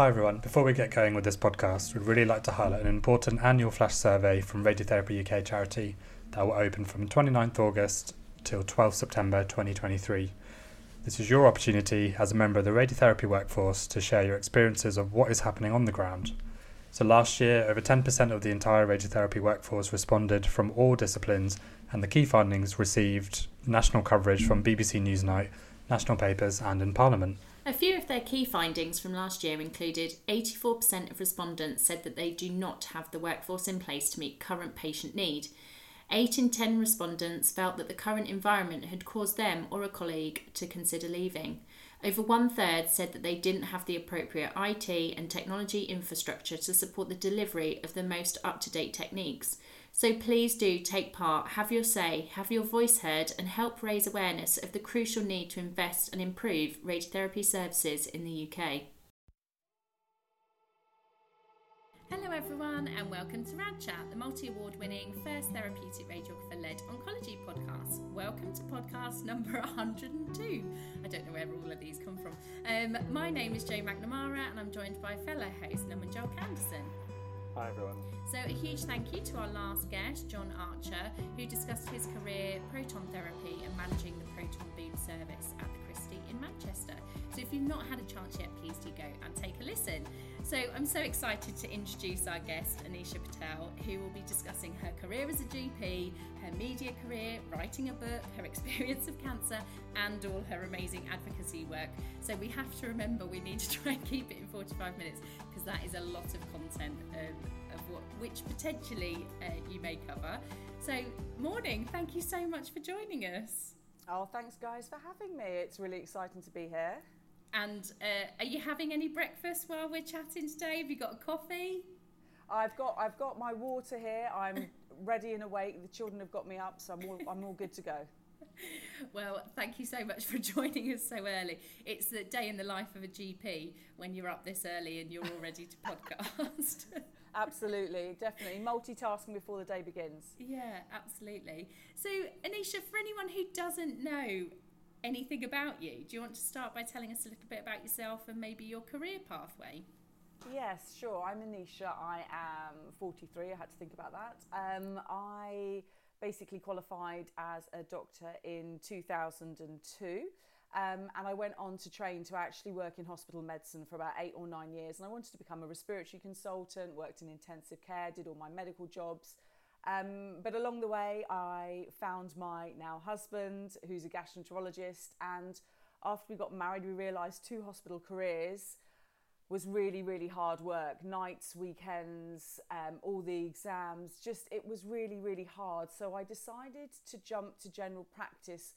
Hi everyone, before we get going with this podcast, we'd really like to highlight an important annual flash survey from Radiotherapy UK charity that will open from 29th August till 12th September 2023. This is your opportunity as a member of the radiotherapy workforce to share your experiences of what is happening on the ground. So last year, over 10% of the entire radiotherapy workforce responded from all disciplines, and the key findings received national coverage from BBC Newsnight, national papers, and in Parliament. A few of their key findings from last year included 84% of respondents said that they do not have the workforce in place to meet current patient need. 8 in 10 respondents felt that the current environment had caused them or a colleague to consider leaving. Over one third said that they didn't have the appropriate IT and technology infrastructure to support the delivery of the most up to date techniques. So please do take part, have your say, have your voice heard, and help raise awareness of the crucial need to invest and improve radiotherapy services in the UK. Hello, everyone, and welcome to Rad Chat, the multi award winning first therapeutic radiographer led oncology podcast. Welcome to podcast number 102. I don't know where all of these come from. Um, my name is Jo McNamara, and I'm joined by fellow host Naman Julka-Anderson. Hi everyone. So, a huge thank you to our last guest, John Archer, who discussed his career, proton therapy, and managing the proton beam service at the Christie in Manchester. So, if you've not had a chance yet, please do go and take a listen. So, I'm so excited to introduce our guest, Anisha Patel, who will be discussing her career as a GP, her media career, writing a book, her experience of cancer, and all her amazing advocacy work. So, we have to remember we need to try and keep it in 45 minutes because that is a lot of content. Um, of what, which potentially uh, you may cover. So, morning, thank you so much for joining us. Oh, thanks, guys, for having me. It's really exciting to be here. And uh, are you having any breakfast while we're chatting today? Have you got a coffee? I've got I've got my water here. I'm ready and awake. The children have got me up, so I'm all, I'm all good to go. well, thank you so much for joining us so early. It's the day in the life of a GP when you're up this early and you're all ready to podcast. absolutely, definitely. Multitasking before the day begins. Yeah, absolutely. So, Anisha, for anyone who doesn't know anything about you, do you want to start by telling us a little bit about yourself and maybe your career pathway? Yes, sure. I'm Anisha. I am 43. I had to think about that. Um, I basically qualified as a doctor in 2002. Um, and I went on to train to actually work in hospital medicine for about eight or nine years. And I wanted to become a respiratory consultant, worked in intensive care, did all my medical jobs. Um, but along the way, I found my now husband, who's a gastroenterologist. And after we got married, we realised two hospital careers was really, really hard work. Nights, weekends, um, all the exams, just it was really, really hard. So I decided to jump to general practice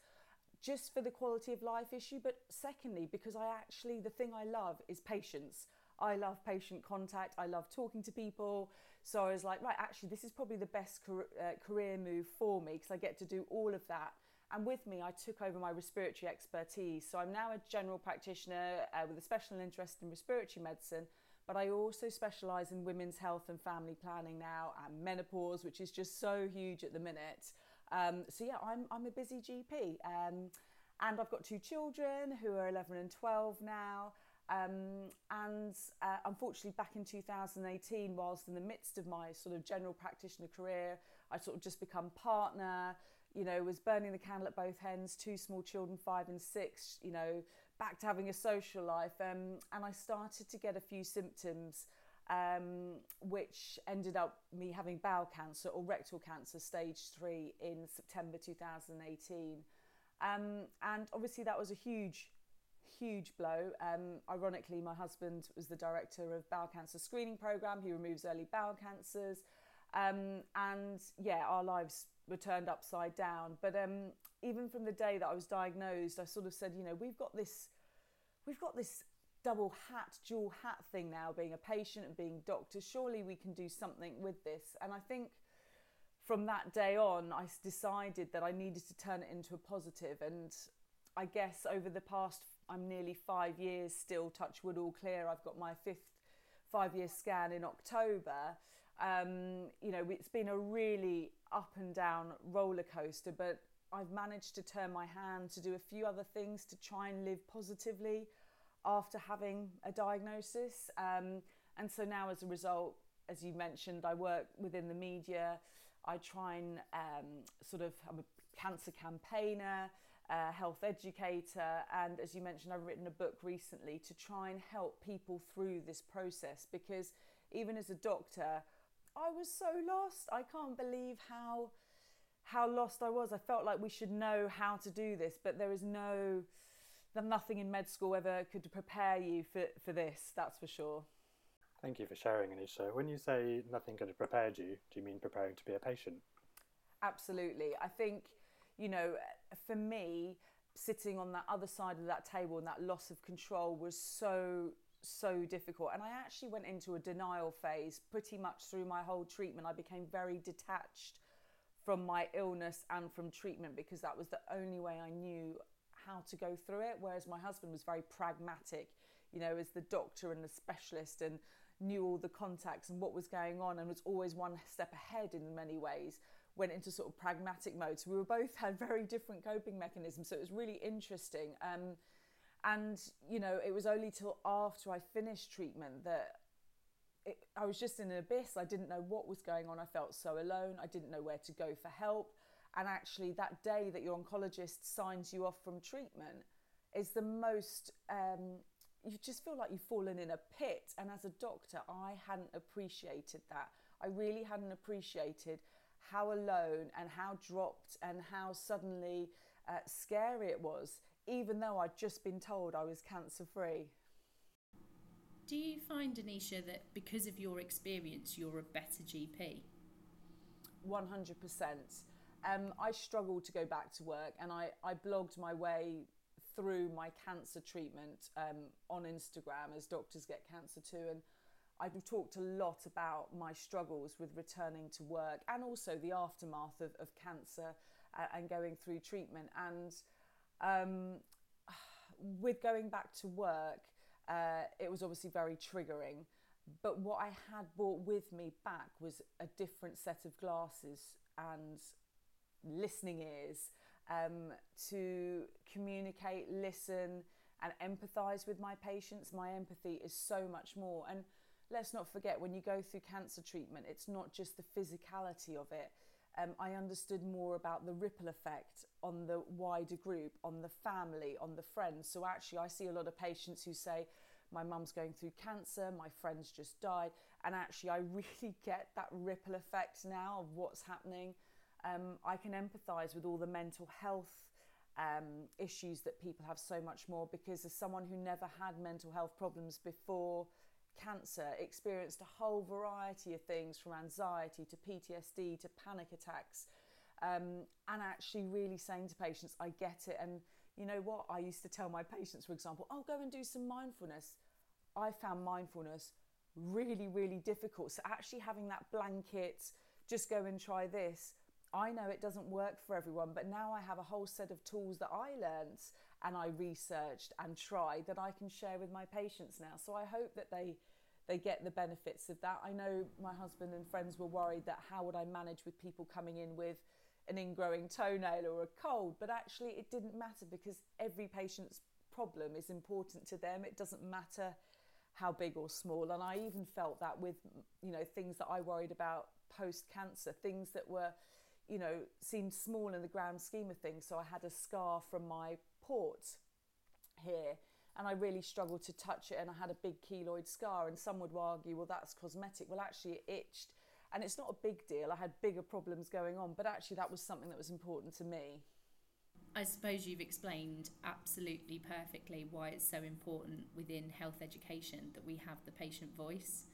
just for the quality of life issue, but secondly, because I actually, the thing I love is patience. I love patient contact, I love talking to people. So I was like, right, actually, this is probably the best uh, career move for me because I get to do all of that and with me, I took over my respiratory expertise. So I'm now a general practitioner uh, with a special interest in respiratory medicine, but I also specialise in women's health and family planning now and menopause, which is just so huge at the minute. Um, so yeah, I'm I'm a busy GP, um, and I've got two children who are 11 and 12 now. Um, and uh, unfortunately, back in 2018, whilst in the midst of my sort of general practitioner career, I sort of just become partner. You know, was burning the candle at both ends. Two small children, five and six. You know, back to having a social life, um, and I started to get a few symptoms um, which ended up me having bowel cancer or rectal cancer stage three in September 2018. Um, and obviously, that was a huge, huge blow. Um, ironically, my husband was the director of bowel cancer screening program. He removes early bowel cancers, um, and yeah, our lives were turned upside down. But um, even from the day that I was diagnosed, I sort of said, you know, we've got this, we've got this double hat, dual hat thing now, being a patient and being doctor. Surely we can do something with this. And I think from that day on, I decided that I needed to turn it into a positive. And I guess over the past, I'm nearly five years still, touch wood all clear. I've got my fifth five year scan in October. Um, you know, it's been a really up and down roller coaster, but I've managed to turn my hand to do a few other things to try and live positively after having a diagnosis. Um, and so now, as a result, as you mentioned, I work within the media. I try and um, sort of, I'm a cancer campaigner, a health educator, and as you mentioned, I've written a book recently to try and help people through this process because even as a doctor, I was so lost. I can't believe how how lost I was. I felt like we should know how to do this, but there is no that nothing in med school ever could prepare you for, for this, that's for sure. Thank you for sharing, Anisha. When you say nothing could have prepared you, do you mean preparing to be a patient? Absolutely. I think, you know, for me, sitting on that other side of that table and that loss of control was so so difficult. And i actually went into a denial phase pretty much through my whole treatment. I became very detached from my illness and from treatment because that was the only way i knew how to go through it. Whereas my husband was very pragmatic, you know, as the doctor and the specialist and knew all the contacts and what was going on and was always one step ahead in many ways went into sort of pragmatic mode so we were both had very different coping mechanisms so it was really interesting. Um, and you know it was only till after i finished treatment that it, i was just in an abyss. I didn't know what was going on. I felt so alone. I didn't know where to go for help. And actually that day that your oncologist signs you off from treatment is the most um, you just feel like you've fallen in a pit. And as a doctor i hadn't appreciated that. I really hadn't appreciated how alone and how dropped and how suddenly uh, scary it was even though i'd just been told i was cancer free do you find anisha that because of your experience you're a better gp 100% um, I struggled to go back to work and I, I blogged my way through my cancer treatment um, on Instagram as doctors get cancer too. And I've talked a lot about my struggles with returning to work and also the aftermath of, of cancer uh, and going through treatment. And um, with going back to work, uh, it was obviously very triggering. But what I had brought with me back was a different set of glasses and listening ears um, to communicate, listen, and empathize with my patients. My empathy is so much more. And let's not forget, when you go through cancer treatment, it's not just the physicality of it. Um, I understood more about the ripple effect on the wider group, on the family, on the friends. So actually, I see a lot of patients who say, my mum's going through cancer, my friend's just died. And actually, I really get that ripple effect now of what's happening um, I can empathise with all the mental health um, issues that people have so much more because as someone who never had mental health problems before cancer, experienced a whole variety of things from anxiety to PTSD to panic attacks, um, and actually really saying to patients, I get it. And you know what? I used to tell my patients, for example, oh, go and do some mindfulness. I found mindfulness really, really difficult. So actually having that blanket, just go and try this I know it doesn't work for everyone, but now I have a whole set of tools that I learned and I researched and tried that I can share with my patients now. So I hope that they they get the benefits of that. I know my husband and friends were worried that how would I manage with people coming in with an ingrowing toenail or a cold, but actually it didn't matter because every patient's problem is important to them. It doesn't matter how big or small. And I even felt that with, you know, things that I worried about post cancer, things that were, you know, seemed small in the grand scheme of things. So I had a scar from my port here and I really struggled to touch it and I had a big keloid scar and some would argue well that's cosmetic. Well actually it itched and it's not a big deal. I had bigger problems going on but actually that was something that was important to me. I suppose you've explained absolutely perfectly why it's so important within health education that we have the patient voice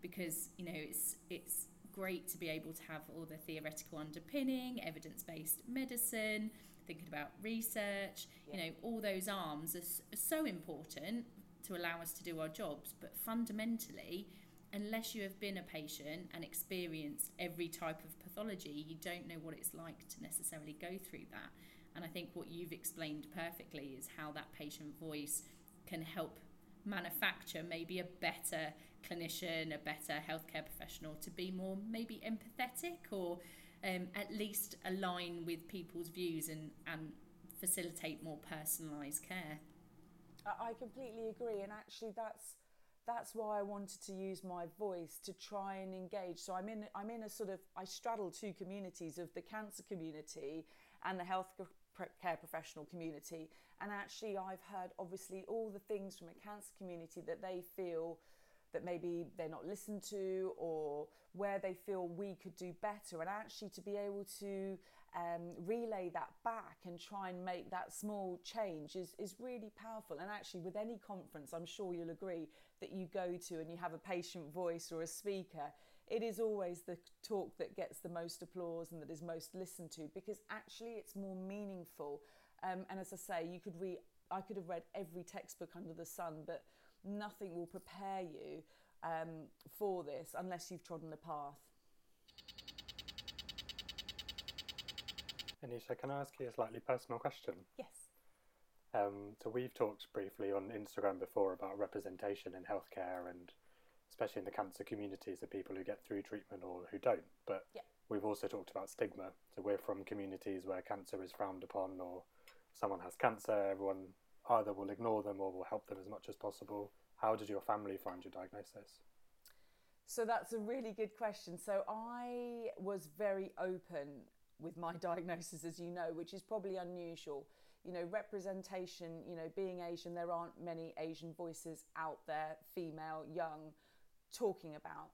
because you know it's it's great to be able to have all the theoretical underpinning evidence-based medicine thinking about research yeah. you know all those arms are, are so important to allow us to do our jobs but fundamentally unless you have been a patient and experienced every type of pathology you don't know what it's like to necessarily go through that and I think what you've explained perfectly is how that patient voice can help manufacture maybe a better clinician, a better healthcare professional to be more maybe empathetic or um, at least align with people's views and, and facilitate more personalised care. I completely agree, and actually, that's that's why I wanted to use my voice to try and engage. So I'm in I'm in a sort of I straddle two communities of the cancer community and the health care professional community. And actually, I've heard obviously all the things from a cancer community that they feel that maybe they're not listened to or where they feel we could do better. And actually, to be able to um, relay that back and try and make that small change is, is really powerful. And actually, with any conference, I'm sure you'll agree that you go to and you have a patient voice or a speaker, it is always the talk that gets the most applause and that is most listened to because actually it's more meaningful. Um, and as I say, you could read, I could have read every textbook under the sun, but nothing will prepare you um, for this unless you've trodden the path. Anisha, can I ask you a slightly personal question? Yes. Um, so we've talked briefly on Instagram before about representation in healthcare and especially in the cancer communities, the people who get through treatment or who don't. But yeah. we've also talked about stigma. So we're from communities where cancer is frowned upon, or someone has cancer, everyone either will ignore them or will help them as much as possible. How did your family find your diagnosis? So that's a really good question. So I was very open with my diagnosis, as you know, which is probably unusual. You know, representation, you know, being Asian, there aren't many Asian voices out there, female, young, talking about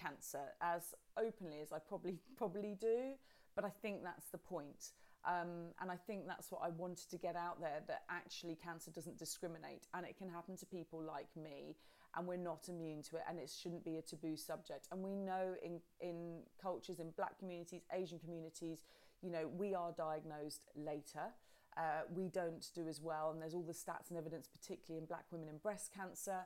cancer as openly as I probably probably do. But I think that's the point. Um, and I think that's what I wanted to get out there that actually cancer doesn't discriminate and it can happen to people like me and we're not immune to it and it shouldn't be a taboo subject. And we know in, in cultures, in black communities, Asian communities, you know, we are diagnosed later. Uh, we don't do as well, and there's all the stats and evidence, particularly in black women in breast cancer.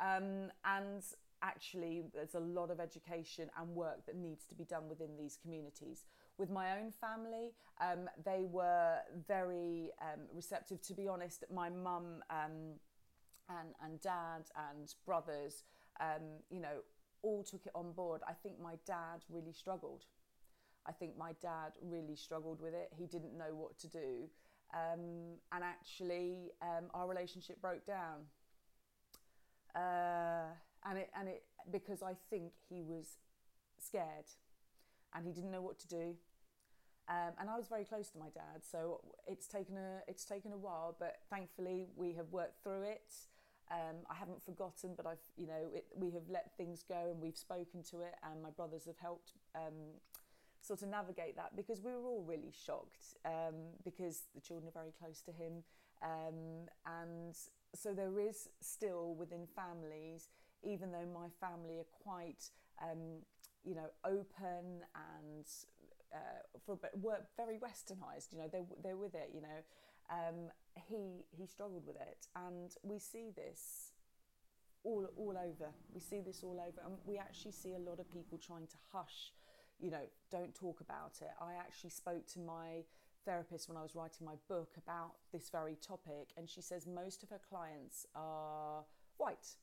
Um, and actually there's a lot of education and work that needs to be done within these communities. With my own family, um, they were very um, receptive. To be honest, my mum um, and, and dad and brothers, um, you know, all took it on board. I think my dad really struggled. I think my dad really struggled with it. He didn't know what to do. Um, and actually, um, our relationship broke down. Uh, and it and it because I think he was scared and he didn't know what to do. Um, and I was very close to my dad, so it's taken a it's taken a while, but thankfully we have worked through it. Um, I haven't forgotten, but I've you know it, we have let things go and we've spoken to it, and my brothers have helped um, sort of navigate that because we were all really shocked um, because the children are very close to him, um, and so there is still within families even though my family are quite, um, you know, open and uh, for were very westernized. You know, they they're with it. You know, um, he he struggled with it, and we see this all all over. We see this all over, and we actually see a lot of people trying to hush. You know, don't talk about it. I actually spoke to my therapist when I was writing my book about this very topic, and she says most of her clients are white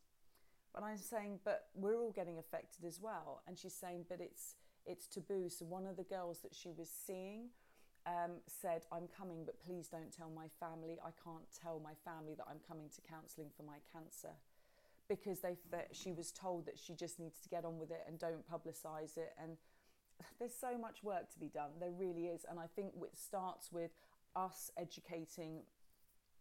but I'm saying, but we're all getting affected as well. And she's saying, but it's it's taboo. So one of the girls that she was seeing, um, said, I'm coming, but please don't tell my family. I can't tell my family that I'm coming to counselling for my cancer. Because they that she was told that she just needs to get on with it and don't publicise it. And there's so much work to be done. There really is. And I think it starts with us educating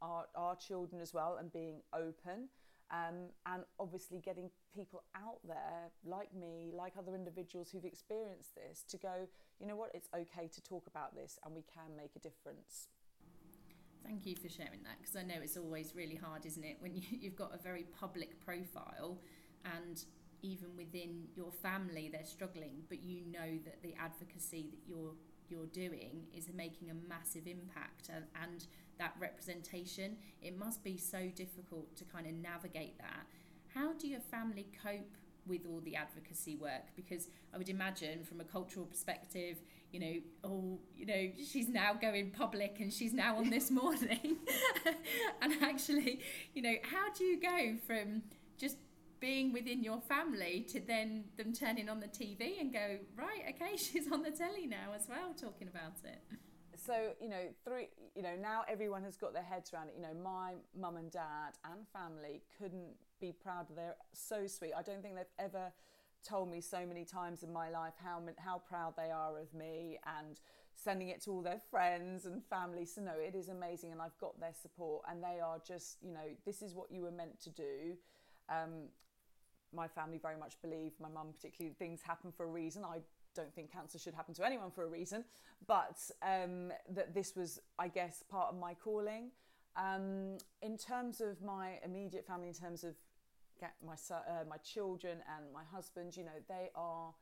our, our children as well and being open um, and obviously getting people out there like me, like other individuals who've experienced this, to go, you know what, it's okay to talk about this and we can make a difference. Thank you for sharing that because I know it's always really hard, isn't it, when you, you've got a very public profile and even within your family they're struggling, but you know that the advocacy that you're you're doing is making a massive impact and, and that representation. It must be so difficult to kind of navigate that. How do your family cope with all the advocacy work? Because I would imagine, from a cultural perspective, you know, oh, you know, she's now going public and she's now on this morning. and actually, you know, how do you go from just being within your family to then them turning on the TV and go, right, okay, she's on the telly now as well talking about it? So you know three you know now everyone has got their heads around it. You know my mum and dad and family couldn't be proud. They're so sweet. I don't think they've ever told me so many times in my life how how proud they are of me and sending it to all their friends and family. So no it is amazing and i've got their support and they are just you know this is what you were meant to do. Um, my family very much believe my mum particularly things happen for a reason. I don't think cancer should happen to anyone for a reason, but um, that this was, I guess, part of my calling. Um, in terms of my immediate family, in terms of my uh, my children and my husband, you know, they are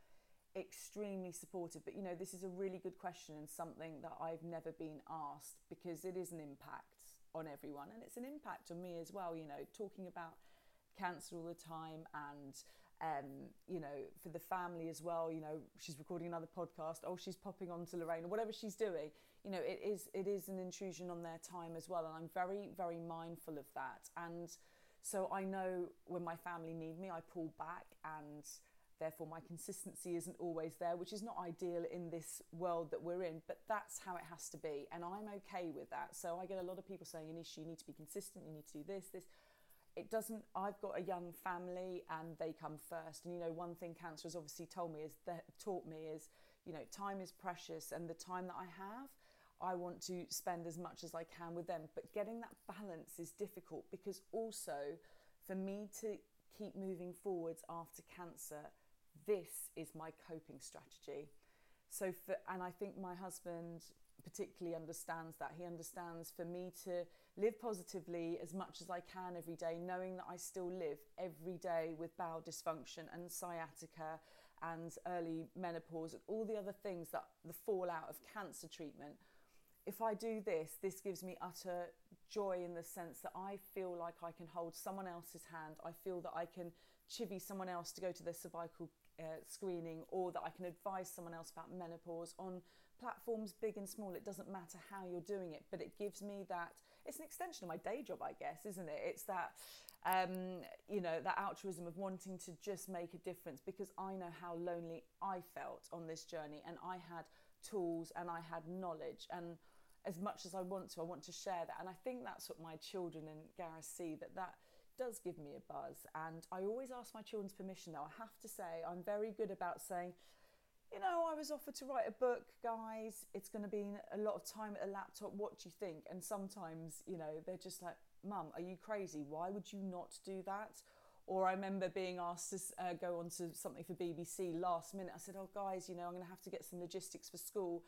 extremely supportive. But you know, this is a really good question and something that I've never been asked because it is an impact on everyone, and it's an impact on me as well. You know, talking about cancer all the time and um, you know, for the family as well. You know, she's recording another podcast. Oh, she's popping on to Lorraine or whatever she's doing. You know, it is it is an intrusion on their time as well, and I'm very very mindful of that. And so I know when my family need me, I pull back, and therefore my consistency isn't always there, which is not ideal in this world that we're in. But that's how it has to be, and I'm okay with that. So I get a lot of people saying, "Anisha, you need to be consistent. You need to do this, this." It doesn't i've got a young family and they come first. And you know one thing cancer has obviously told me is that taught me is you know time is precious and the time that i have i want to spend as much as i can with them. But getting that balance is difficult because also for me to keep moving forwards after cancer this is my coping strategy. So for and i think my husband particularly understands that. He understands for me to live positively as much as I can every day, knowing that I still live every day with bowel dysfunction and sciatica and early menopause and all the other things that the fallout of cancer treatment. If I do this, this gives me utter joy in the sense that I feel like I can hold someone else's hand. I feel that I can chivvy someone else to go to their cervical uh, screening or that I can advise someone else about menopause on platforms big and small. It doesn't matter how you're doing it but it gives me that it's an extension of my day job i guess isn't it? It's that um, you know that altruism of wanting to just make a difference because i know how lonely i felt on this journey and i had tools and i had knowledge and as much as i want to i want to share that. And i think that's what my children and gareth see that that does give me a buzz and i always ask my children's permission though i have to say i'm very good about saying you know, I was offered to write a book, guys. It's going to be a lot of time at a laptop. What do you think? And sometimes, you know, they're just like, Mum, are you crazy? Why would you not do that? Or I remember being asked to uh, go on to something for BBC last minute. I said, Oh, guys, you know, I'm going to have to get some logistics for school.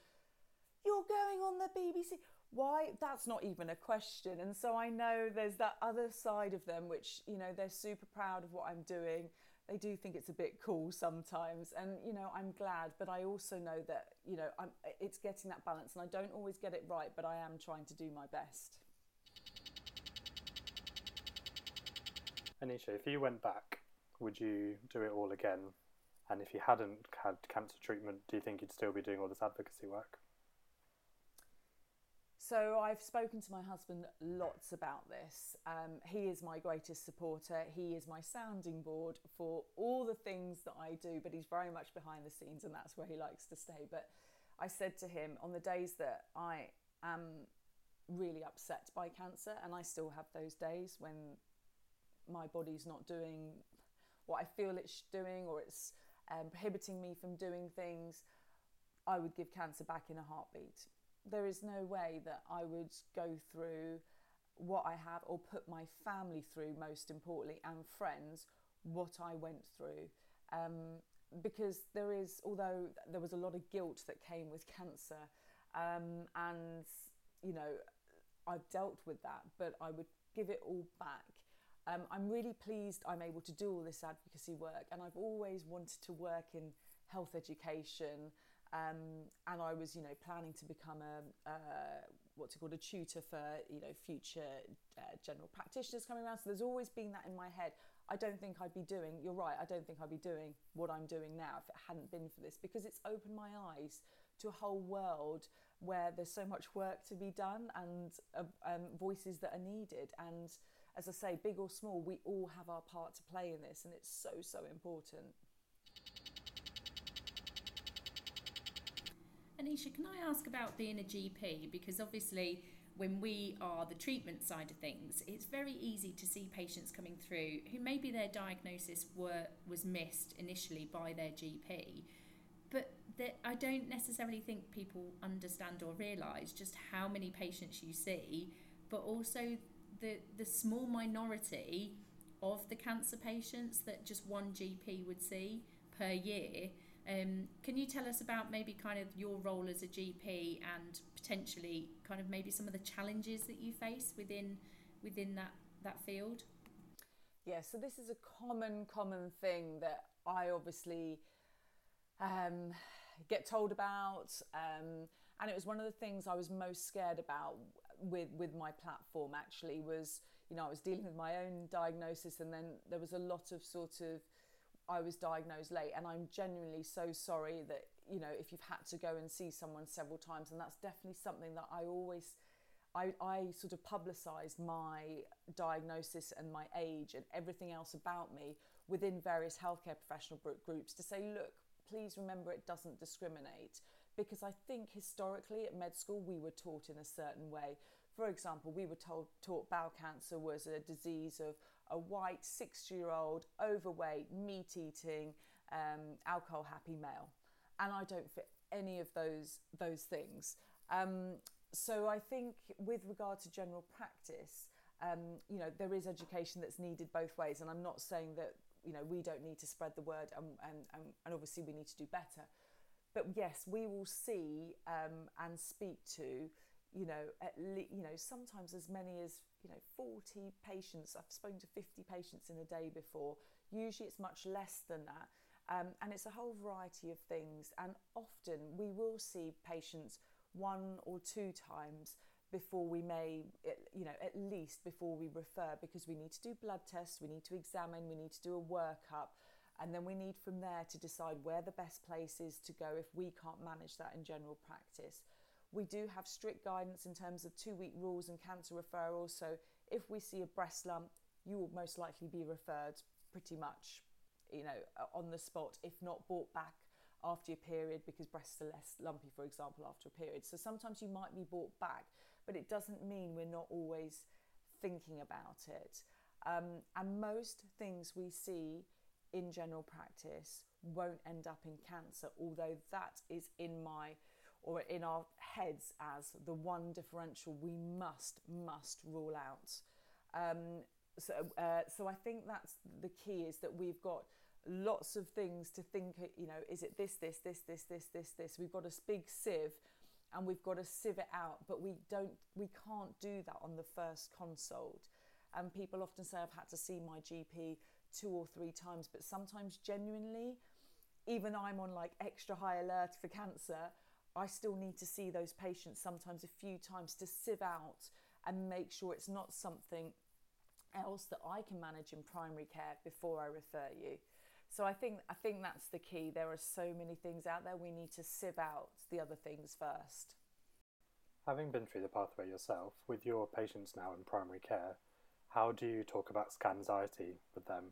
You're going on the BBC. Why? That's not even a question. And so I know there's that other side of them, which, you know, they're super proud of what I'm doing. They do think it's a bit cool sometimes. And you know i'm glad but i also know that you know I'm, it's getting that balance. And i don't always get it right but i am trying to do my best. Anisha if you went back would you do it all again? And if you hadn't had cancer treatment do you think you'd still be doing all this advocacy work so I've spoken to my husband lots about this. Um, he is my greatest supporter. He is my sounding board for all the things that I do, but he's very much behind the scenes, and that's where he likes to stay. But I said to him on the days that I am really upset by cancer, and I still have those days when my body's not doing what I feel it's doing or it's um, prohibiting me from doing things, I would give cancer back in a heartbeat. There is no way that I would go through what I have or put my family through, most importantly, and friends, what I went through. Um, because there is, although there was a lot of guilt that came with cancer, um, and you know, I've dealt with that, but I would give it all back. Um, I'm really pleased I'm able to do all this advocacy work, and I've always wanted to work in health education. Um, and I was, you know, planning to become a, what's it called, a tutor for, you know, future uh, general practitioners coming around. So there's always been that in my head. I don't think I'd be doing, you're right, I don't think I'd be doing what I'm doing now if it hadn't been for this because it's opened my eyes to a whole world where there's so much work to be done and uh, um, voices that are needed. And as I say, big or small, we all have our part to play in this, and it's so, so important. Anisha, can I ask about being a GP? Because obviously, when we are the treatment side of things, it's very easy to see patients coming through who maybe their diagnosis were was missed initially by their GP, but that I don't necessarily think people understand or realise just how many patients you see, but also the the small minority of the cancer patients that just one GP would see per year. Um, can you tell us about maybe kind of your role as a GP and potentially kind of maybe some of the challenges that you face within within that that field? Yeah, so this is a common common thing that I obviously um, get told about, um, and it was one of the things I was most scared about with with my platform. Actually, was you know I was dealing with my own diagnosis, and then there was a lot of sort of I was diagnosed late, and I'm genuinely so sorry that you know if you've had to go and see someone several times, and that's definitely something that I always. I, I sort of publicised my diagnosis and my age and everything else about me within various healthcare professional groups to say, look, please remember it doesn't discriminate because I think historically at med school we were taught in a certain way. For example, we were told, taught bowel cancer was a disease of a white 60 year old, overweight, meat eating, um, alcohol happy male. And I don't fit any of those, those things. Um, so I think with regard to general practice, um, you know, there is education that's needed both ways. And I'm not saying that, you know, we don't need to spread the word and, and, and, and obviously we need to do better. But yes, we will see um, and speak to you know, at le- you know, sometimes as many as you know, 40 patients. I've spoken to 50 patients in a day before. Usually, it's much less than that, um, and it's a whole variety of things. And often, we will see patients one or two times before we may, you know, at least before we refer, because we need to do blood tests, we need to examine, we need to do a workup. And then we need from there to decide where the best place is to go if we can't manage that in general practice. We do have strict guidance in terms of two week rules and cancer referrals. So if we see a breast lump, you will most likely be referred pretty much, you know, on the spot, if not brought back after your period because breasts are less lumpy, for example, after a period. So sometimes you might be brought back, but it doesn't mean we're not always thinking about it. Um, and most things we see in general practice won't end up in cancer, although that is in my or in our heads as the one differential we must must rule out. Um, so, uh, so I think that's the key is that we've got lots of things to think. You know, is it this, this, this, this, this, this, this? We've got a big sieve, and we've got to sieve it out. But we don't, we can't do that on the first consult. And people often say I've had to see my GP two or three times, but sometimes genuinely, even I'm on like extra high alert for cancer I still need to see those patients sometimes a few times to sieve out and make sure it's not something else that I can manage in primary care before I refer you. So I think I think that's the key. There are so many things out there we need to sieve out the other things first. Having been through the pathway yourself, with your patients now in primary care, how do you talk about scan anxiety with them?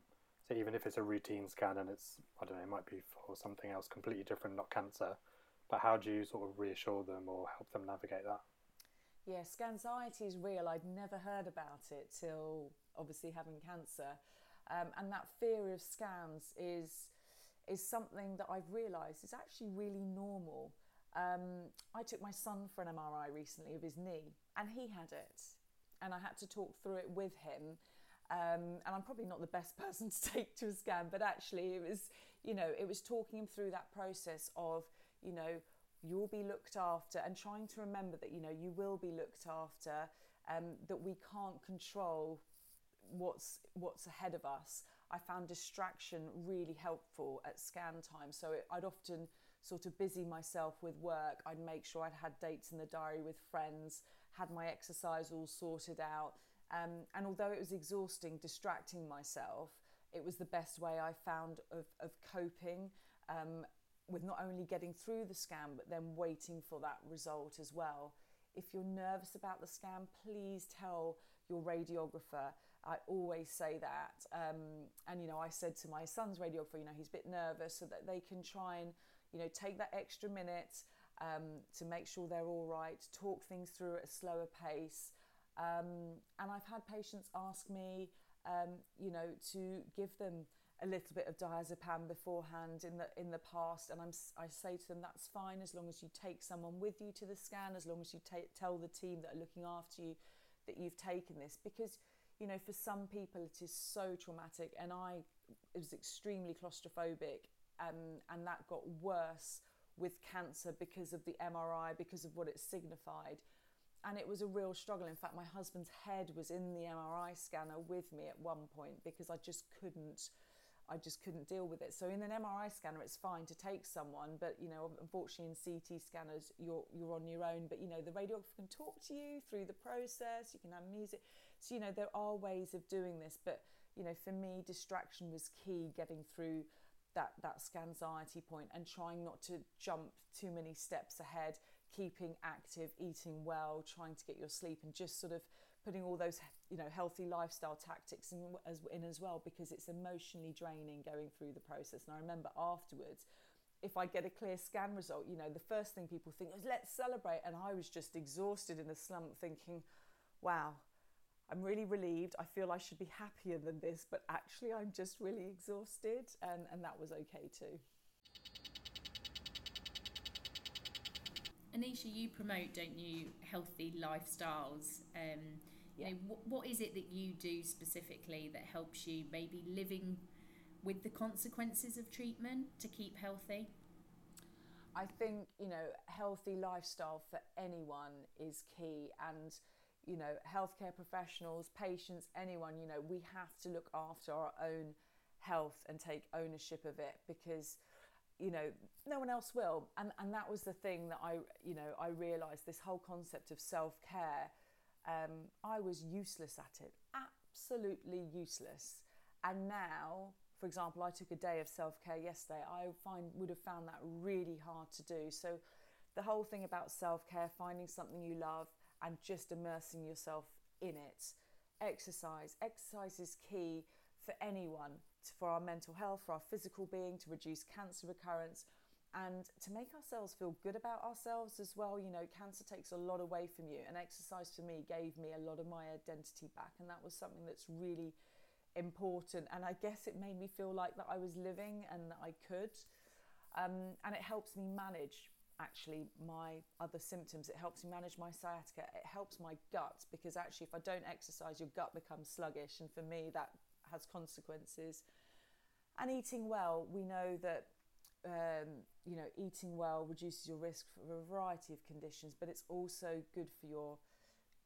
So even if it's a routine scan and it's I don't know, it might be for something else completely different, not cancer, but how do you sort of reassure them or help them navigate that? Yeah, anxiety is real. I'd never heard about it till obviously having cancer. Um, and that fear of scans is, is something that I've realised is actually really normal. Um, I took my son for an MRI recently of his knee, and he had it. And I had to talk through it with him. Um, and I'm probably not the best person to take to a scan, but actually, it was, you know, it was talking him through that process of, you know, you'll be looked after and trying to remember that, you know, you will be looked after, um, that we can't control what's what's ahead of us. I found distraction really helpful at scan time. So it, I'd often sort of busy myself with work. I'd make sure I'd had dates in the diary with friends, had my exercise all sorted out. Um, and although it was exhausting, distracting myself, it was the best way I found of, of coping um, with not only getting through the scan, but then waiting for that result as well. If you're nervous about the scan, please tell your radiographer. I always say that. Um, and, you know, I said to my son's radiographer, you know, he's a bit nervous so that they can try and, you know, take that extra minute um, to make sure they're all right, talk things through at a slower pace. Um, and I've had patients ask me, um, you know, to give them a little bit of diazepam beforehand in the in the past, and I'm I say to them that's fine as long as you take someone with you to the scan, as long as you tell the team that are looking after you that you've taken this, because you know for some people it is so traumatic, and I was extremely claustrophobic, um, and that got worse with cancer because of the MRI, because of what it signified and it was a real struggle. In fact, my husband's head was in the MRI scanner with me at one point because I just couldn't. I just couldn't deal with it. So in an MRI scanner, it's fine to take someone, but you know, unfortunately in CT scanners, you're you're on your own. But you know, the radiographer can talk to you through the process. You can have music. So you know, there are ways of doing this. But you know, for me, distraction was key. Getting through that that scanxiety point and trying not to jump too many steps ahead keeping active, eating well, trying to get your sleep, and just sort of putting all those you know healthy lifestyle tactics in as, in as well because it's emotionally draining going through the process. And I remember afterwards, if I get a clear scan result, you know the first thing people think is let's celebrate, and I was just exhausted in a slump, thinking, wow. I'm really relieved. I feel I should be happier than this, but actually, I'm just really exhausted, and, and that was okay too. Anisha, you promote, don't you, healthy lifestyles? Um, yeah. You know, what, what is it that you do specifically that helps you maybe living with the consequences of treatment to keep healthy? I think, you know, healthy lifestyle for anyone is key. And, you know, healthcare professionals, patients, anyone, you know, we have to look after our own health and take ownership of it because you know no one else will and and that was the thing that i you know i realized this whole concept of self-care um, i was useless at it absolutely useless. And now for example i took a day of self-care yesterday. I find would have found that really hard to do. So the whole thing about self-care finding something you love and just immersing yourself in it. Exercise. Exercise is key for anyone for our mental health, for our physical being, to reduce cancer recurrence, and to make ourselves feel good about ourselves as well. You know, cancer takes a lot away from you, and exercise for me gave me a lot of my identity back, and that was something that's really important. And I guess it made me feel like that I was living and that I could. Um, and it helps me manage actually my other symptoms. It helps me manage my sciatica. It helps my gut because actually, if I don't exercise, your gut becomes sluggish, and for me, that has consequences. And eating well, we know that um, you know eating well reduces your risk for a variety of conditions, but it's also good for your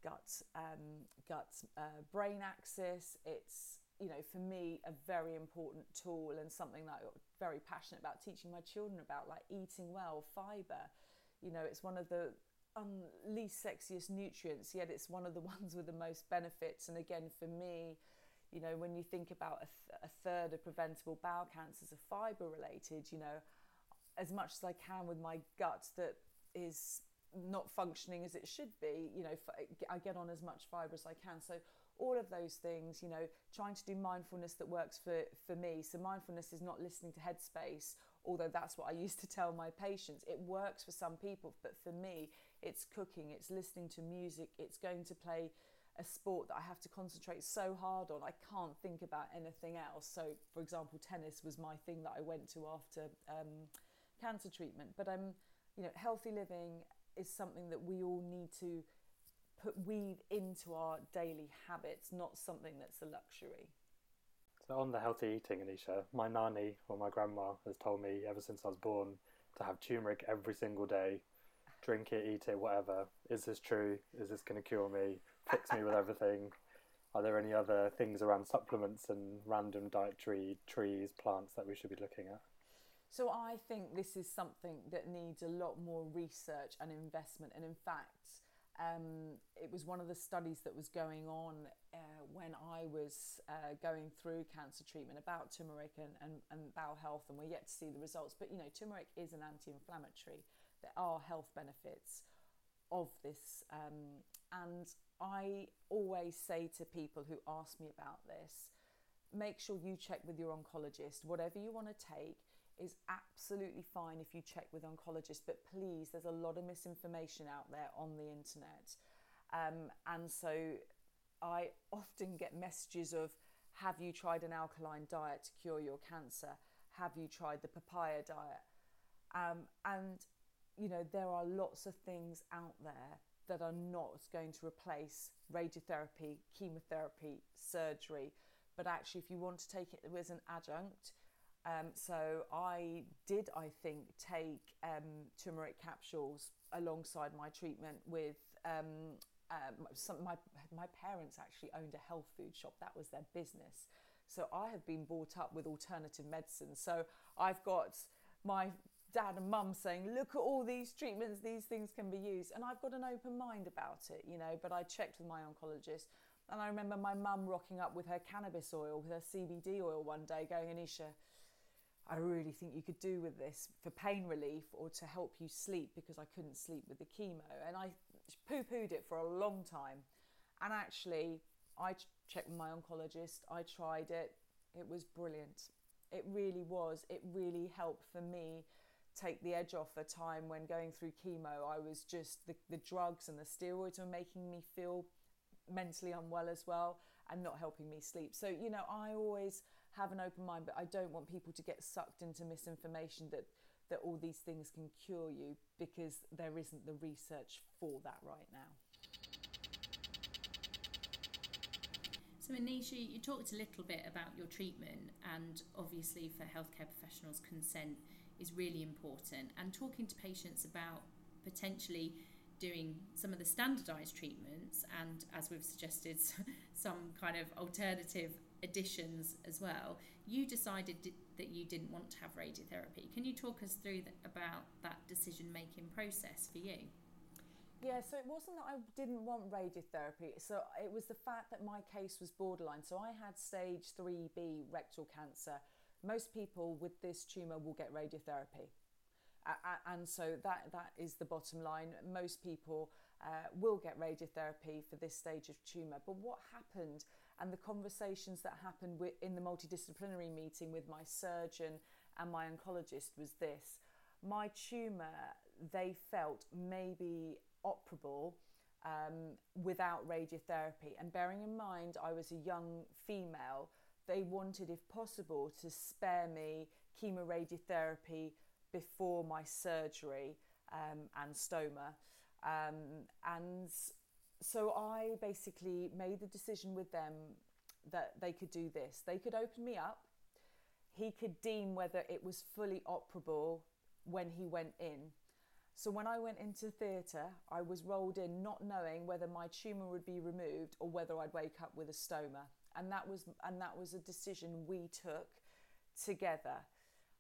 gut um, gut uh, brain axis. It's you know for me a very important tool and something that I'm very passionate about teaching my children about, like eating well, fibre. You know, it's one of the um, least sexiest nutrients, yet it's one of the ones with the most benefits. And again, for me, you know, when you think about a, th- a third of preventable bowel cancers are fibre related, you know, as much as I can with my gut that is not functioning as it should be, you know, I get on as much fibre as I can. So all of those things, you know, trying to do mindfulness that works for, for me. So mindfulness is not listening to Headspace although that's what I used to tell my patients. It works for some people, but for me, it's cooking, it's listening to music, it's going to play a sport that I have to concentrate so hard on. I can't think about anything else. So, for example, tennis was my thing that I went to after um, cancer treatment. But um, you know, healthy living is something that we all need to put weave into our daily habits, not something that's a luxury. So on the healthy eating, Anisha, my nanny or my grandma has told me ever since I was born to have turmeric every single day, drink it, eat it, whatever. Is this true? Is this going to cure me? Fix me with everything? Are there any other things around supplements and random dietary trees, plants that we should be looking at? So I think this is something that needs a lot more research and investment. And in fact, um, it was one of the studies that was going on uh, when I was uh, going through cancer treatment about turmeric and, and, and bowel health, and we're yet to see the results. But you know, turmeric is an anti inflammatory. There are health benefits of this. Um, and I always say to people who ask me about this make sure you check with your oncologist. Whatever you want to take, is absolutely fine if you check with oncologists, but please, there's a lot of misinformation out there on the internet. Um, and so I often get messages of, have you tried an alkaline diet to cure your cancer? Have you tried the papaya diet? Um, and, you know, there are lots of things out there that are not going to replace radiotherapy, chemotherapy, surgery. But actually, if you want to take it as an adjunct, um, so I did, I think, take um, turmeric capsules alongside my treatment with um, um, some, my, my parents actually owned a health food shop. That was their business. So I have been brought up with alternative medicine. So I've got my dad and mum saying, look at all these treatments, these things can be used. And I've got an open mind about it, you know, but I checked with my oncologist. And I remember my mum rocking up with her cannabis oil, with her CBD oil one day, going, Anisha, I really think you could do with this for pain relief or to help you sleep because I couldn't sleep with the chemo. And I poo pooed it for a long time. And actually, I checked with my oncologist, I tried it, it was brilliant. It really was. It really helped for me take the edge off a time when going through chemo. I was just, the, the drugs and the steroids were making me feel mentally unwell as well and not helping me sleep. So, you know, I always have an open mind, but I don't want people to get sucked into misinformation that that all these things can cure you because there isn't the research for that right now. So, Anisha, you talked a little bit about your treatment, and obviously, for healthcare professionals, consent is really important. And talking to patients about potentially doing some of the standardized treatments and, as we've suggested, some kind of alternative additions as well, you decided that you didn't want to have radiotherapy. Can you talk us through about that decision making process for you? Yeah, so it wasn't that I didn't want radiotherapy. So it was the fact that my case was borderline. So I had stage 3B rectal cancer. Most people with this tumour will get radiotherapy. and so that, that is the bottom line. Most people uh, will get radiotherapy for this stage of tumour. But what happened and the conversations that happened with, in the multidisciplinary meeting with my surgeon and my oncologist was this my tumour they felt may be operable um, without radiotherapy and bearing in mind i was a young female they wanted if possible to spare me chemoradiotherapy before my surgery um, and stoma um, and so I basically made the decision with them that they could do this. They could open me up. He could deem whether it was fully operable when he went in. So when I went into theatre, I was rolled in not knowing whether my tumour would be removed or whether I'd wake up with a stoma. And that was and that was a decision we took together.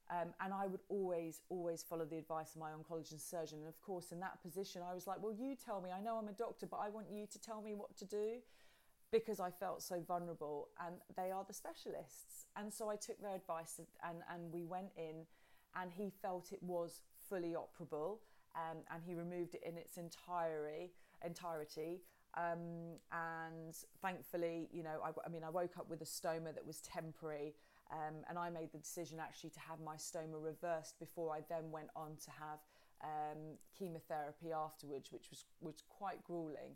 Um, and I would always, always follow the advice of my oncologist surgeon. And of course, in that position, I was like, well, you tell me. I know I'm a doctor, but I want you to tell me what to do because I felt so vulnerable. And they are the specialists. And so I took their advice and, and we went in, and he felt it was fully operable. Um, and he removed it in its entirety. entirety. Um, and thankfully, you know, I, I mean, I woke up with a stoma that was temporary Um, and I made the decision actually to have my stoma reversed before I then went on to have um, chemotherapy afterwards, which was, was quite grueling.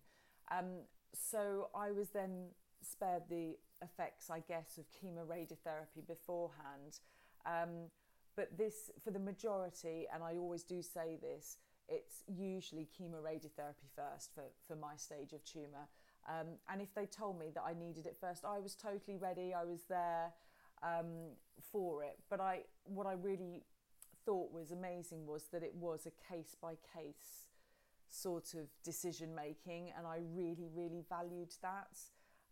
Um, so I was then spared the effects, I guess, of chemoradiotherapy beforehand. Um, but this, for the majority, and I always do say this, it's usually chemoradiotherapy first for, for my stage of tumour. Um, and if they told me that I needed it first, I was totally ready. I was there um, for it. But I, what I really thought was amazing was that it was a case by case sort of decision making, and I really, really valued that.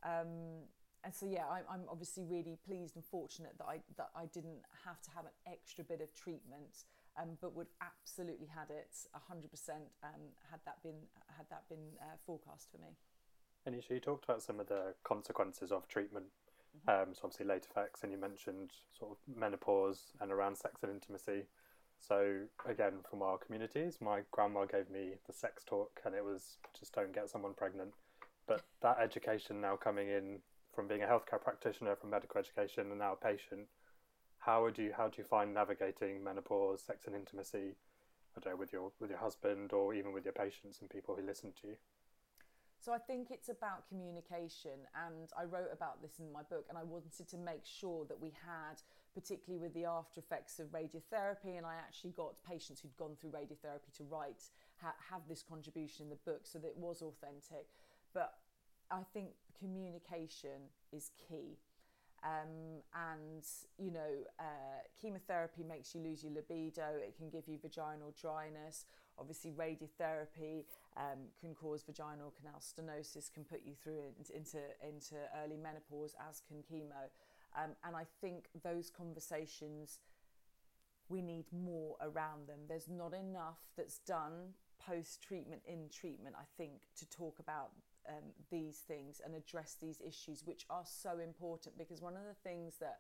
Um, and so yeah, I'm, I'm obviously really pleased and fortunate that I that I didn't have to have an extra bit of treatment, um, but would absolutely had it 100% um, had that been had that been uh, forecast for me. Anisha, you talked about some of the consequences of treatment, mm-hmm. um, so obviously late effects, and you mentioned sort of menopause and around sex and intimacy. So again, from our communities, my grandma gave me the sex talk, and it was just don't get someone pregnant. But that education now coming in from being a healthcare practitioner, from medical education, and now a patient, how would you how do you find navigating menopause, sex and intimacy? I don't know with your with your husband or even with your patients and people who listen to you. So I think it's about communication, and I wrote about this in my book, and I wanted to make sure that we had, particularly with the after effects of radiotherapy, and I actually got patients who'd gone through radiotherapy to write ha- have this contribution in the book, so that it was authentic. But I think communication is key. Um, and you know, uh, chemotherapy makes you lose your libido. It can give you vaginal dryness. Obviously, radiotherapy um, can cause vaginal canal stenosis, can put you through into into early menopause, as can chemo. Um, and I think those conversations we need more around them. There's not enough that's done post treatment in treatment. I think to talk about um, these things and address these issues, which are so important. Because one of the things that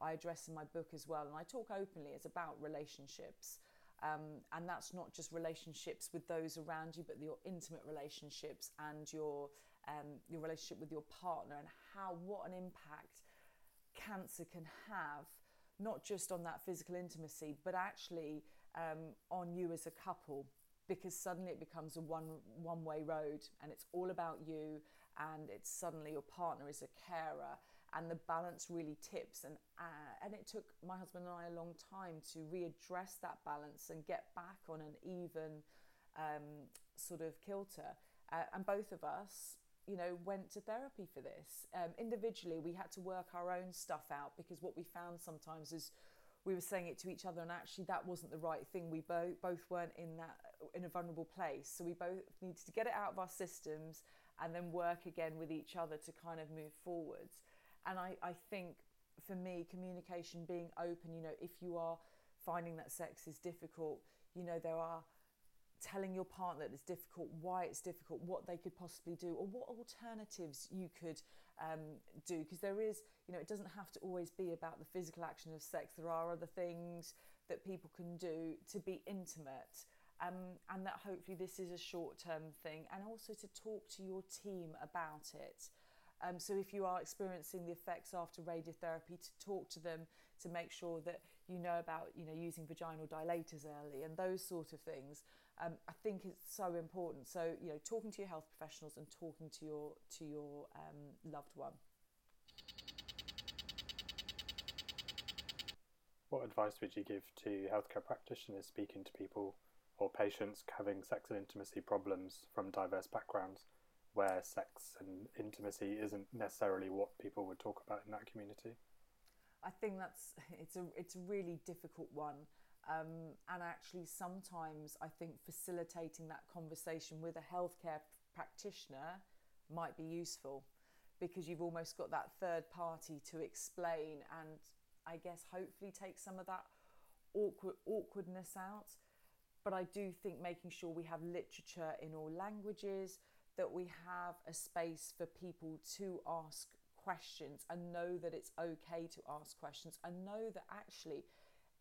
I address in my book as well, and I talk openly, is about relationships. Um, and that's not just relationships with those around you, but your intimate relationships and your um, your relationship with your partner, and how what an impact cancer can have, not just on that physical intimacy, but actually um, on you as a couple because suddenly it becomes a one one way road and it's all about you and it's suddenly your partner is a carer and the balance really tips. And uh, and it took my husband and I a long time to readdress that balance and get back on an even um, sort of kilter. Uh, and both of us you know went to therapy for this. Um, individually we had to work our own stuff out because what we found sometimes is we were saying it to each other and actually that wasn't the right thing. We both both weren't in that in a vulnerable place. So we both needed to get it out of our systems and then work again with each other to kind of move forwards. And I, I think for me communication being open you know if you are finding that sex is difficult you know there are telling your partner that it's difficult, why it's difficult, what they could possibly do, or what alternatives you could um, do. Because there is, you know, it doesn't have to always be about the physical action of sex. There are other things that people can do to be intimate. Um, and that hopefully this is a short term thing, and also to talk to your team about it. Um, so if you are experiencing the effects after radiotherapy, to talk to them to make sure that you know about you know using vaginal dilators early and those sort of things. Um, I think it's so important. So you know, talking to your health professionals and talking to your to your um, loved one. What advice would you give to healthcare practitioners speaking to people or patients having sex and intimacy problems from diverse backgrounds? where sex and intimacy isn't necessarily what people would talk about in that community? I think that's it's a it's a really difficult one. Um, and actually, sometimes I think facilitating that conversation with a healthcare practitioner might be useful because you've almost got that third party to explain and I guess hopefully take some of that awkward awkwardness out. But I do think making sure we have literature in all languages, that we have a space for people to ask questions and know that it's okay to ask questions and know that actually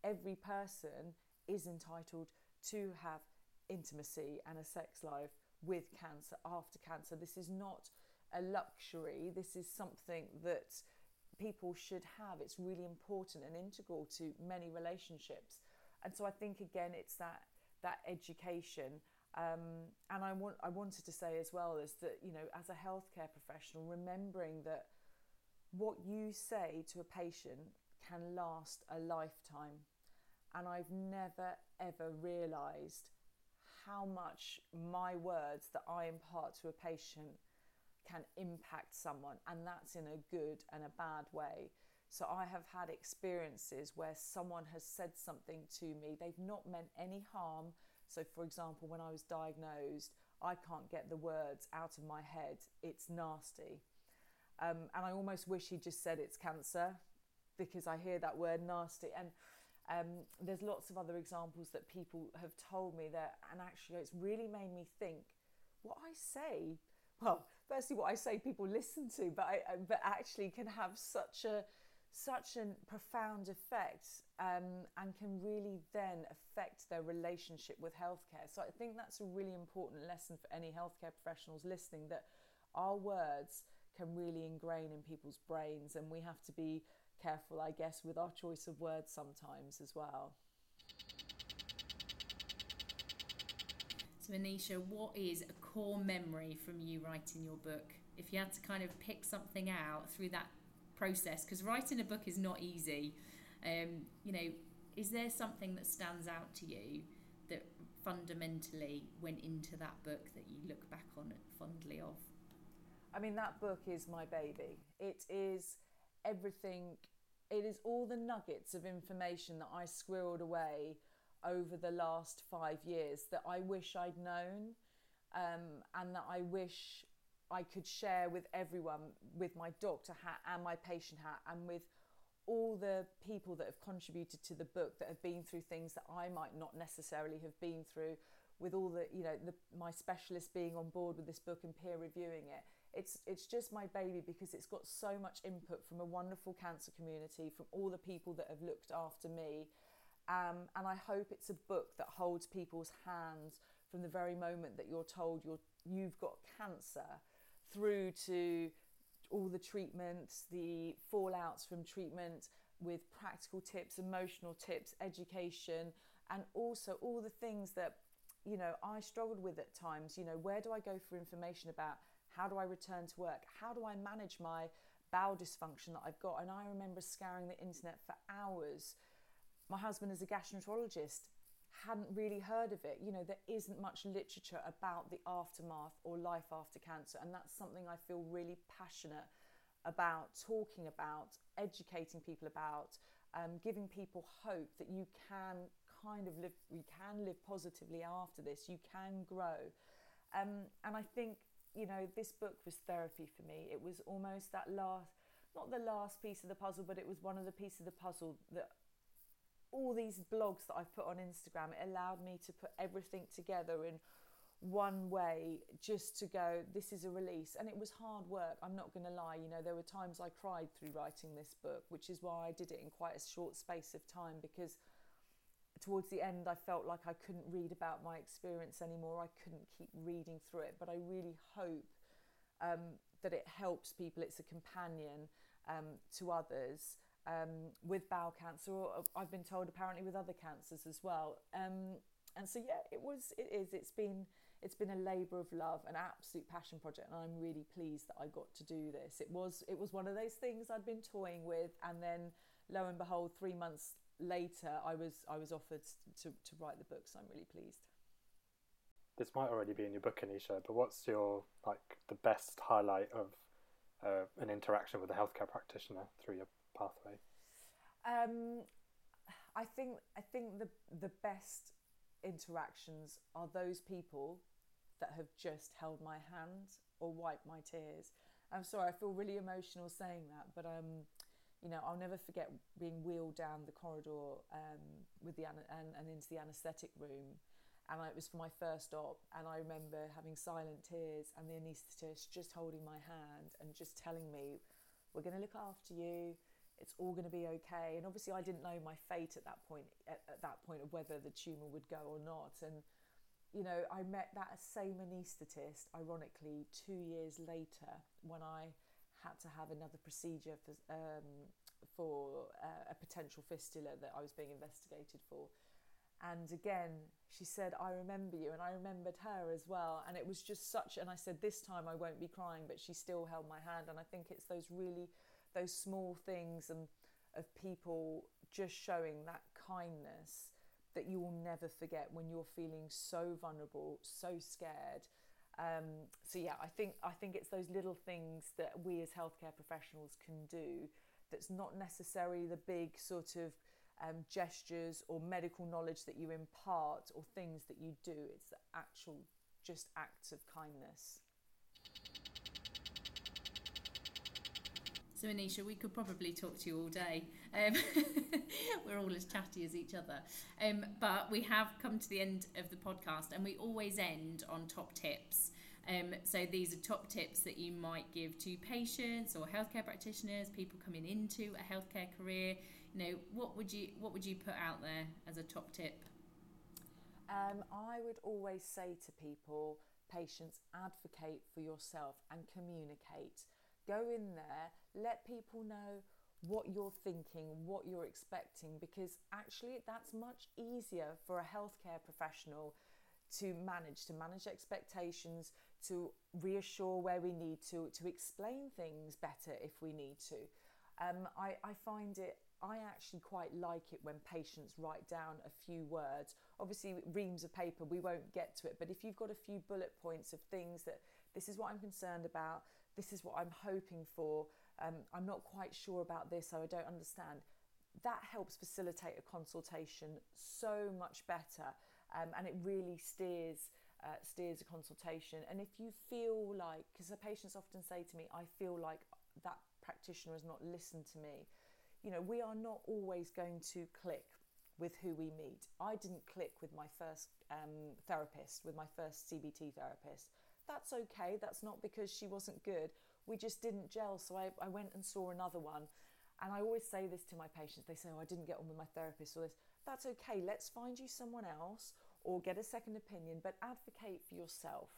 every person is entitled to have intimacy and a sex life with cancer after cancer. This is not a luxury, this is something that people should have. It's really important and integral to many relationships. And so I think again, it's that that education. Um, and I want I wanted to say as well is that you know as a healthcare professional, remembering that what you say to a patient can last a lifetime. And I've never ever realised how much my words that I impart to a patient can impact someone, and that's in a good and a bad way. So I have had experiences where someone has said something to me, they've not meant any harm. So, for example, when I was diagnosed, I can't get the words out of my head, it's nasty. Um, and I almost wish he just said it's cancer because I hear that word nasty. And um, there's lots of other examples that people have told me that, and actually, it's really made me think what I say. Well, firstly, what I say people listen to, but I, but actually can have such a such a profound effect um, and can really then affect their relationship with healthcare. So I think that's a really important lesson for any healthcare professionals listening that our words can really ingrain in people's brains, and we have to be careful, I guess, with our choice of words sometimes as well. So, Anisha, what is a core memory from you writing your book? If you had to kind of pick something out through that process, because writing a book is not easy, um, you know, is there something that stands out to you that fundamentally went into that book that you look back on fondly of? I mean, that book is my baby. It is everything, it is all the nuggets of information that I squirreled away over the last five years that I wish I'd known um, and that I wish I could share with everyone, with my doctor hat and my patient hat, and with all the people that have contributed to the book that have been through things that I might not necessarily have been through, with all the, you know, the, my specialists being on board with this book and peer reviewing it it's it's just my baby because it's got so much input from a wonderful cancer community from all the people that have looked after me. Um, and I hope it's a book that holds people's hands from the very moment that you're told you're you've got cancer through to all the treatments the fallouts from treatment with practical tips emotional tips education and also all the things that you know I struggled with at times. You know where do I go for information about how do I return to work? How do I manage my bowel dysfunction that I've got? And I remember scouring the internet for hours. My husband is a gastroenterologist, hadn't really heard of it. You know, there isn't much literature about the aftermath or life after cancer. And that's something I feel really passionate about talking about, educating people about, um, giving people hope that you can kind of live, you can live positively after this, you can grow. Um, and I think you know, this book was therapy for me. It was almost that last, not the last piece of the puzzle, but it was one of the pieces of the puzzle that all these blogs that I've put on Instagram, it allowed me to put everything together in one way just to go, this is a release. And it was hard work, I'm not going to lie. You know, there were times I cried through writing this book, which is why I did it in quite a short space of time because towards the end, I felt like I couldn't read about my experience anymore. I couldn't keep reading through it, but I really hope um, that it helps people. It's a companion um, to others um, with bowel cancer, or uh, I've been told apparently with other cancers as well. Um, and so, yeah, it was. It is. It's been. It's been a labour of love, an absolute passion project, and I'm really pleased that I got to do this. It was. It was one of those things I'd been toying with, and then lo and behold, three months later, I was I was offered to, to write the book, so I'm really pleased. This might already be in your book, Anisha, but what's your like the best highlight of uh, an interaction with a healthcare practitioner through your pathway? Um, I think I think the the best interactions are those people that have just held my hand or wiped my tears. I'm sorry, I feel really emotional saying that, but um, you know, I'll never forget being wheeled down the corridor um, with the and, and into the anaesthetic room, and it was for my first op. And I remember having silent tears, and the anaesthetist just holding my hand and just telling me, "We're going to look after you. It's all going to be okay." And obviously, I didn't know my fate at that point. At, at that point of whether the tumor would go or not, and you know, I met that same anaesthetist, ironically, two years later when I had to have another procedure for um, for uh, a potential fistula that I was being investigated for. And again, she said, I remember you, and I remembered her as well. And it was just such, and I said, This time I won't be crying, but she still held my hand. And I think it's those really, those small things and of people just showing that kindness that you will never forget when you're feeling so vulnerable, so scared. Um, so yeah, I think I think it's those little things that we as healthcare professionals can do. That's not necessarily the big sort of um, gestures or medical knowledge that you impart or things that you do. It's the actual just acts of kindness. So, Anisha, we could probably talk to you all day. Um, we're all as chatty as each other. Um, but we have come to the end of the podcast, and we always end on top tips. Um, so, these are top tips that you might give to patients or healthcare practitioners, people coming into a healthcare career. You know, what would you what would you put out there as a top tip? Um, I would always say to people, patients, advocate for yourself and communicate Go in there, let people know what you're thinking, what you're expecting, because actually that's much easier for a healthcare professional to manage, to manage expectations, to reassure where we need to, to explain things better if we need to. Um, I, I find it, I actually quite like it when patients write down a few words. Obviously, reams of paper, we won't get to it, but if you've got a few bullet points of things that this is what I'm concerned about, this is what I'm hoping for, um, I'm not quite sure about this, so I don't understand. That helps facilitate a consultation so much better, um, and it really steers uh, steers a consultation. And if you feel like, because the patients often say to me, I feel like that practitioner has not listened to me, you know, we are not always going to click with who we meet. I didn't click with my first um, therapist, with my first CBT therapist that's okay. That's not because she wasn't good. We just didn't gel. So I, I went and saw another one. And I always say this to my patients. They say, Oh, I didn't get on with my therapist or this. That's okay. Let's find you someone else or get a second opinion, but advocate for yourself.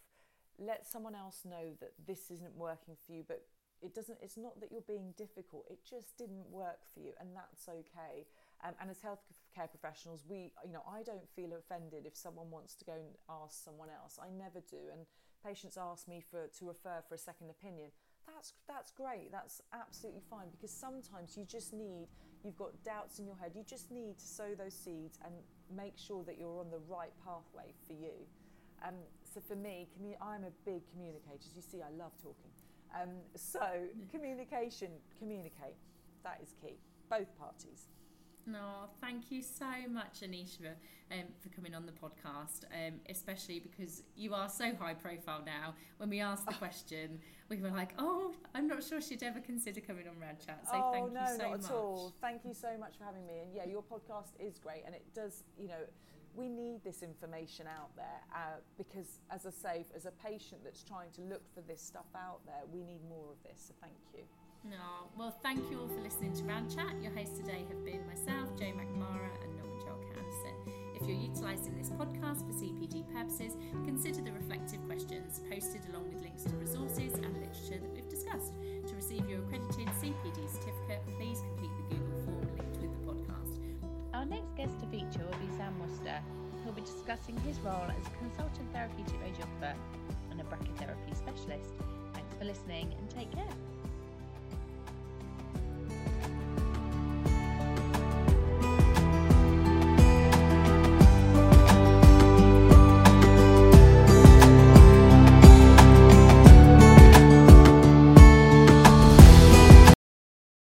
Let someone else know that this isn't working for you, but it doesn't it's not that you're being difficult it just didn't work for you and that's okay um, and as healthcare professionals we you know i don't feel offended if someone wants to go and ask someone else i never do and patients ask me for to refer for a second opinion that's that's great that's absolutely fine because sometimes you just need you've got doubts in your head you just need to sow those seeds and make sure that you're on the right pathway for you. Um, so for me commu- i'm a big communicator as you see i love talking. Um, so communication communicate that is key both parties no, thank you so much, Anisha, um, for coming on the podcast, um, especially because you are so high profile now. When we asked the question, we were like, oh, I'm not sure she'd ever consider coming on Rad Chat. So oh, thank no, you so not much. at all. Thank you so much for having me. And yeah, your podcast is great. And it does, you know, we need this information out there uh, because, as I say, as a patient that's trying to look for this stuff out there, we need more of this. So thank you. No, well, thank you all for listening to Rad Chat. Your hosts today have been myself, Jo McNamara, and Norman Joel Anderson. If you're utilising this podcast for CPD purposes, consider the reflective questions posted along with links to resources and literature that we've discussed. To receive your accredited CPD certificate, please complete the Google form linked with the podcast. Our next guest to feature will be Sam Worcester, who'll be discussing his role as a consultant therapeutic radiographer and a brachytherapy specialist. Thanks for listening and take care.